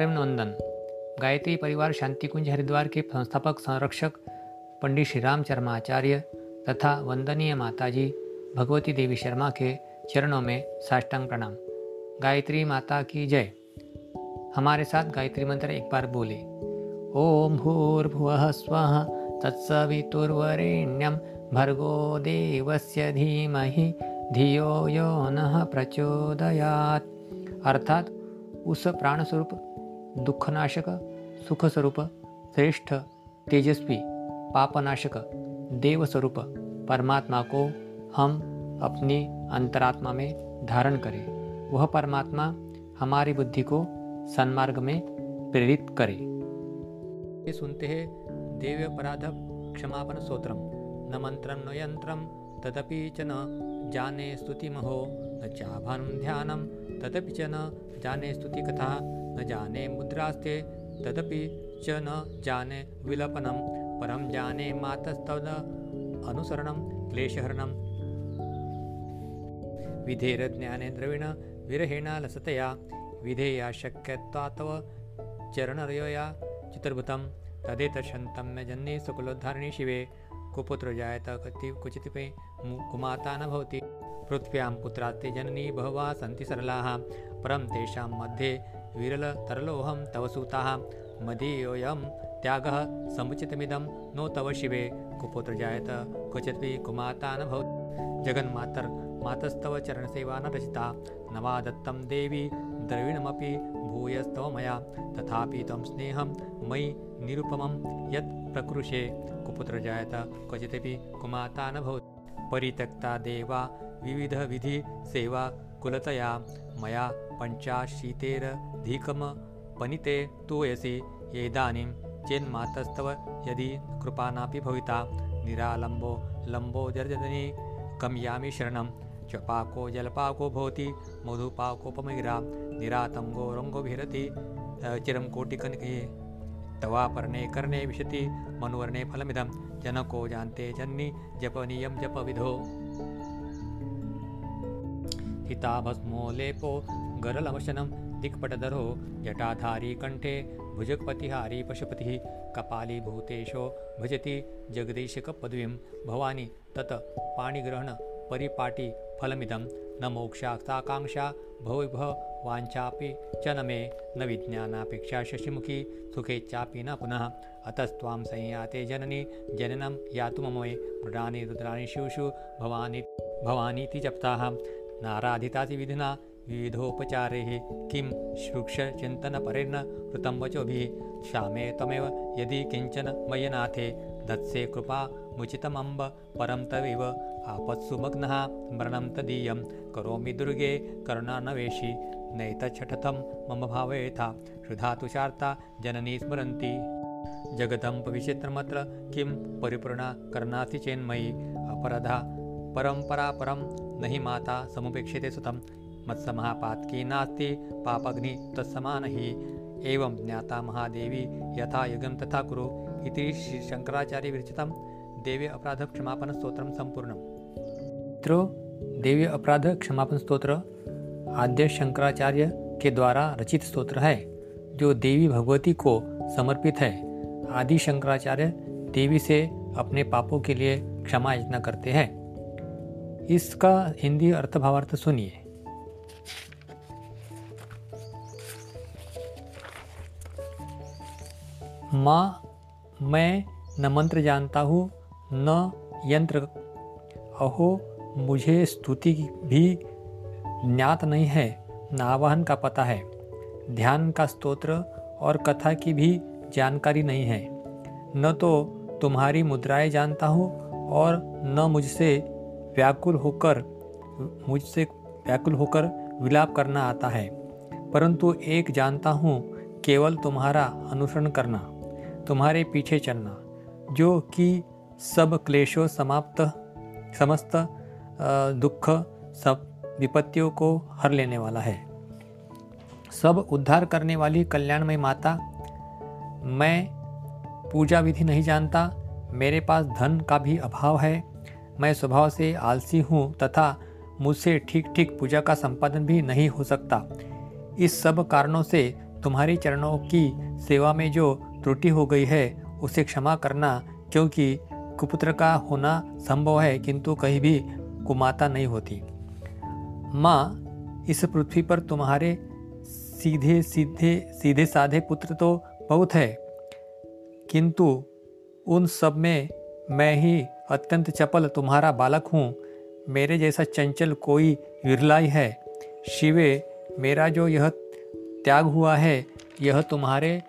प्रेम नंदन गायत्री परिवार शांति कुंज हरिद्वार के संस्थापक, संरक्षक, पंडित श्री राम शर्माचार्य तथा वंदनीय माताजी भगवती देवी शर्मा के चरणों में साष्टांग प्रणाम। गायत्री माता की जय। हमारे साथ गायत्री मंत्र एक बार बोले। ओम भूर्भुव स्व तत्सवितुर्वरेण्यम भर्गो देवस्य धीमहि धियो यो न प्रचोदयात। अर्थात उस प्राणस्वरूप दुःखनाशक, सुखस्वरूप, श्रेष्ठ, तेजस्वी, पापनाशक देव स्वरूप परमात्मा को हम अपनी अंतरात्मा में धारण करें। वह परमात्मा हमारी बुद्धि को सन्मार्ग में प्रेरित करे। ये सुनते हैं देव्य अपराध क्षमापन स्त्रोत्रम न मंत्रम न यंत्रम तदपि च न जाने स्तुतिमहो। न चाभन ध्यानम तदपि च न जाने स्तुति कथा न जाने मुद्रास्ते तदपि च न जाने विलपनम परम जाने मातस्तव अनुसरणम क्लेशहरणम विधेर ज्ञाने द्रविण विरहेण लसतया। विधेया शक्यत्वातव चरणरयोया। चित्रभूतं तदेतशन्तं मे जन्ये सकुलोद्धारिणी शिवे। कुपुत्र जायत कति क्वचितिपे कुमाता न भवति। पृथ्व्यां पुत्रास्ते जननी बहवः सन्ति सरलाः। परं तेषां मध्ये विरलतरलोऽहं तव सूताः। मदीयोऽयं त्यागः समुचितमिदं। नो तव शिवे, कुपुत्र जायत। क्वचित् कुमाता न भवति। जगन्मातर्, मातस्तव चरणसेवा न रचिता। न वा देवी, द्रविणमपि भूयस्तव मया। तथापि त्वं स्नेहं मयि निरुपमं यत् प्रकृषे। कुपुत्र जायत, क्वचिदपि कुमाता न भवति। परित्यक्ता देवा, विविधविधि सेवा कुलतया मया पञ्चाशीतेरधिकम पनिते तूयसि येदानीं चेन्मातस्तव यदि कृपानापि भविता। निरालम्बो लम्बो जर्जदनी कमयामि शरणं। चपाको जलपाको भवति मधुपाकोपमगिरा निरातङ्गो रङ्गोभिरति चिरं कोटिकनके। तवापर्णे कर्णे विशति, मनुवर्णे फलमिदं। जनको जानते जन्नि, जपनीयं जपविधो। हिताभस्मो लेपो गरलवशनं दिक्पटधरो जटाधारी कण्ठे भुजगपतिहारी पशुपतिः कपाली भूतेशो भजति जगदीशकपदवीं भवानी तत् पाणिग्रहण परिपाटी फलमिदं न मोक्षाकाङ्क्षा भवविभ वाञ्छापि च न मे न विज्ञानापेक्षा शशिमुखी सुखेच्छापि न पुनः अतस्त्वां संयाते जननी जननं यातु मम मृडानि रुद्राणि शिवषु भवानी भवानीति जप्ताः नाराधिताति विधिना विविधोपचारैः किं शुक्षचिन्तनपरेण कृतं वचोभिः श्यामे त्वमेव यदि किंचन मयनाथे दत्से कृपा मुचितमम्ब परं तवैव आपत्सु मग्नः मरणं तदीयं करोमि दुर्गे करुणानवेशि नैतच्छठथं मम भावयथा क्षुधा तुषार्ता जननी स्मरन्ति। जगदम्पविचित्रमत्र किं परिपूर्णा करणासि चेन्मयि अपरधा परम्परापरं न हि माता समुपेक्षते सुतं मत्समहापातकी नास्ति, पापग्नि तत्समान ही। एवं ज्ञाता महादेवी यथा युगम तथा कुरु इति श्री शंकराचार्य विरचितम। देवी अपराध क्षमापन स्त्रोत्र संपूर्ण मित्रों, देवी अपराध क्षमापन स्त्रोत्र आद्य शंकराचार्य के द्वारा रचित स्त्रोत्र है, जो देवी भगवती को समर्पित है। आदि शंकराचार्य देवी से अपने पापों के लिए क्षमा याचना करते हैं। इसका हिंदी अर्थभावार्थ सुनिए। माँ, मैं, न मंत्र जानता हूँ, न यंत्र। अहो, मुझे स्तुति भी ज्ञात नहीं है, न आवाहन का पता है। ध्यान का स्तोत्र और कथा की भी जानकारी नहीं है। न तो तुम्हारी मुद्राएँ जानता हूँ और न मुझसे व्याकुल होकर, मुझसे व्याकुल होकर विलाप करना आता है। परंतु एक जानता हूँ, केवल तुम्हारा अनुसरण करना, तुम्हारे पीछे चलना, जो कि सब क्लेशों समाप्त, समस्त दुख, सब विपत्तियों को हर लेने वाला है। सब उद्धार करने वाली कल्याणमय माता, मैं पूजा विधि नहीं जानता, मेरे पास धन का भी अभाव है मैं स्वभाव से आलसी हूँ तथा मुझसे ठीक ठीक पूजा का संपादन भी नहीं हो सकता। इस सब कारणों से तुम्हारी चरणों की सेवा में जो त्रुटि हो गई है, उसे क्षमा करना क्योंकि कुपुत्र का होना संभव है, किंतु कहीं भी कुमाता नहीं होती। माँ, इस पृथ्वी पर तुम्हारे सीधे सीधे सीधे साधे पुत्र तो बहुत है, किंतु उन सब में मैं ही अत्यंत चपल तुम्हारा बालक हूँ। मेरे जैसा चंचल कोई विरलाई है। शिवे मेरा जो यह त्याग हुआ है यह तुम्हारे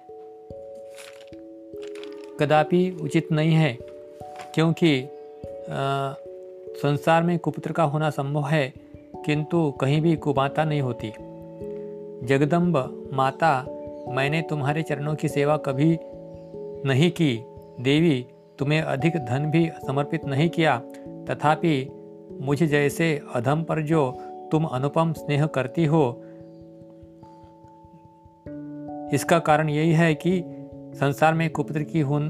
कदापि उचित नहीं है क्योंकि आ, संसार में कुपुत्र का होना संभव है किंतु कहीं भी कुमाता नहीं होती। जगदम्ब माता मैंने तुम्हारे चरणों की सेवा कभी नहीं की। देवी तुम्हें अधिक धन भी समर्पित नहीं किया। तथापि मुझे जैसे अधम पर जो तुम अनुपम स्नेह करती हो इसका कारण यही है कि संसार में कुपुत्र की होन,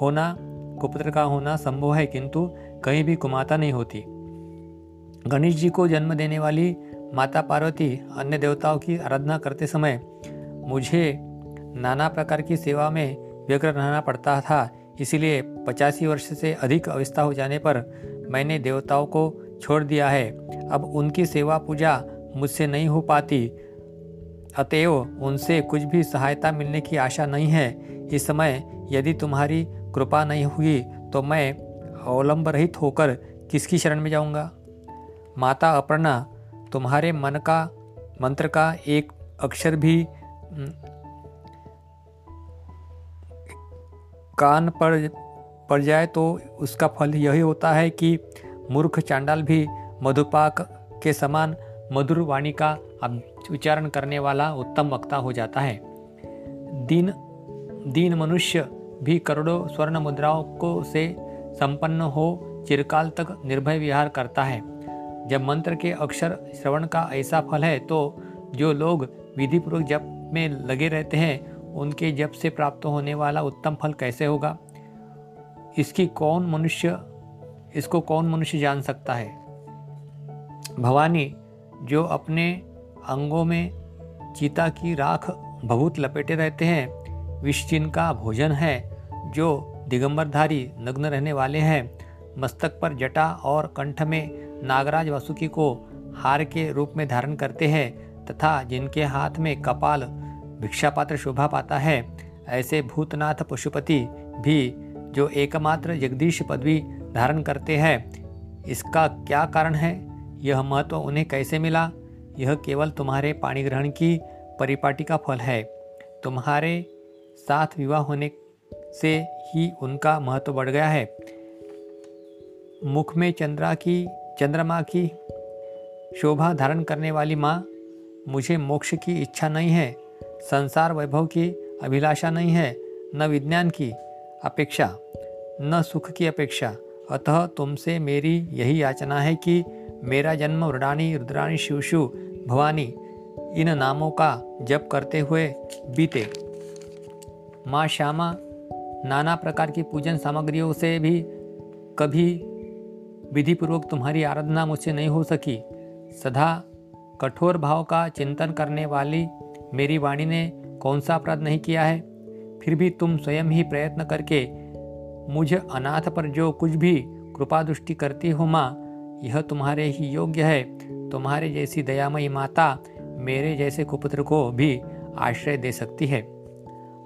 होना कुपुत्र का होना संभव है किंतु कहीं भी कुमाता नहीं होती। गणेश जी को जन्म देने वाली माता पार्वती अन्य देवताओं की आराधना करते समय मुझे नाना प्रकार की सेवा में व्यग्र रहना पड़ता था। इसीलिए पचासी वर्ष से अधिक अवस्था हो जाने पर मैंने देवताओं को छोड़ दिया है। अब उनकी सेवा पूजा मुझसे नहीं हो पाती। अतएव उनसे कुछ भी सहायता मिलने की आशा नहीं है। इस समय यदि तुम्हारी कृपा नहीं हुई तो मैं अवलंब रहित होकर किसकी शरण में जाऊँगा? माता अपर्णा, तुम्हारे मन का, मंत्र का एक अक्षर भी कान पर पड़ जाए तो उसका फल यही होता है कि मूर्ख चांडाल भी मधुपाक के समान मधुर वाणी का उच्चारण करने वाला उत्तम वक्ता हो जाता है। दीन दीन मनुष्य भी करोड़ों स्वर्ण मुद्राओं को से संपन्न हो चिरकाल तक निर्भय विहार करता है। जब मंत्र के अक्षर श्रवण का ऐसा फल है तो जो लोग विधिपूर्वक जप में लगे रहते हैं उनके जप से प्राप्त होने वाला उत्तम फल कैसे होगा? इसकी कौन मनुष्य, इसको कौन मनुष्य जान सकता है? भवानी, जो अपने अंगों में चीता की राख बहुत लपेटे रहते हैं, विष का भोजन है, जो दिगंबरधारी नग्न रहने वाले हैं, मस्तक पर जटा और कंठ में नागराज वासुकी को हार के रूप में धारण करते हैं तथा जिनके हाथ में कपाल भिक्षा पात्र शोभा पाता है। ऐसे भूतनाथ पशुपति भी, जो एकमात्र जगदीश पदवी धारण करते हैं, इसका क्या कारण है? यह महत्व उन्हें कैसे मिला? यह केवल तुम्हारे पाणी ग्रहण की परिपाटी का फल है। तुम्हारे साथ विवाह होने से ही उनका महत्व बढ़ गया है। मुख में चंद्रा की, चंद्रमा की शोभा धारण करने वाली माँ, मुझे मोक्ष की इच्छा नहीं है। संसार वैभव की अभिलाषा नहीं है, न विज्ञान की अपेक्षा, न सुख की अपेक्षा। अतः तुमसे मेरी यही याचना है कि मेरा जन्म रुडानी रुद्राणी शिवशु भवानी इन नामों का जप करते हुए बीते। माँ श्यामा नाना प्रकार की पूजन सामग्रियों से भी कभी विधिपूर्वक तुम्हारी आराधना मुझसे नहीं हो सकी। सदा कठोर भाव का चिंतन करने वाली मेरी वाणी ने कौन सा अपराध नहीं किया है? फिर भी तुम स्वयं ही प्रयत्न करके मुझ अनाथ पर जो कुछ भी कृपा दृष्टि करती हो माँ, यह तुम्हारे ही योग्य है। तुम्हारे जैसी दयामयी माता मेरे जैसे कुपुत्र को भी आश्रय दे सकती है।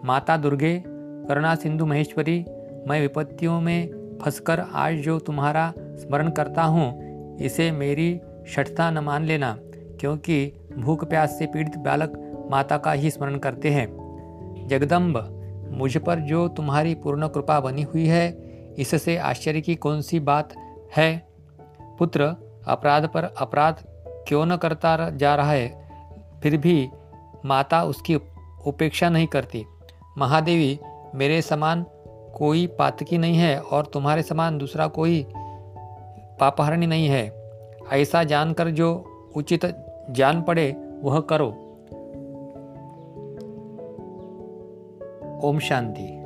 माता दुर्गे, करुणा सिंधु महेश्वरी, मैं विपत्तियों में फंसकर आज जो तुम्हारा स्मरण करता हूँ, इसे मेरी शठता न मान लेना, क्योंकि भूख प्यास से पीड़ित बालक माता का ही स्मरण करते हैं। जगदम्ब, मुझ पर जो तुम्हारी पूर्ण कृपा बनी हुई है, इससे आश्चर्य की कौन सी बात है? पुत्र, अपराध पर अपराध क्यों न करता जा रहा है? फिर भी माता उसकी उपेक्षा नहीं करती। महादेवी, मेरे समान कोई पातकी नहीं है और तुम्हारे समान दूसरा कोई पापहरणी नहीं है। ऐसा जानकर जो उचित जान पड़े, वह करो। ओम शांति।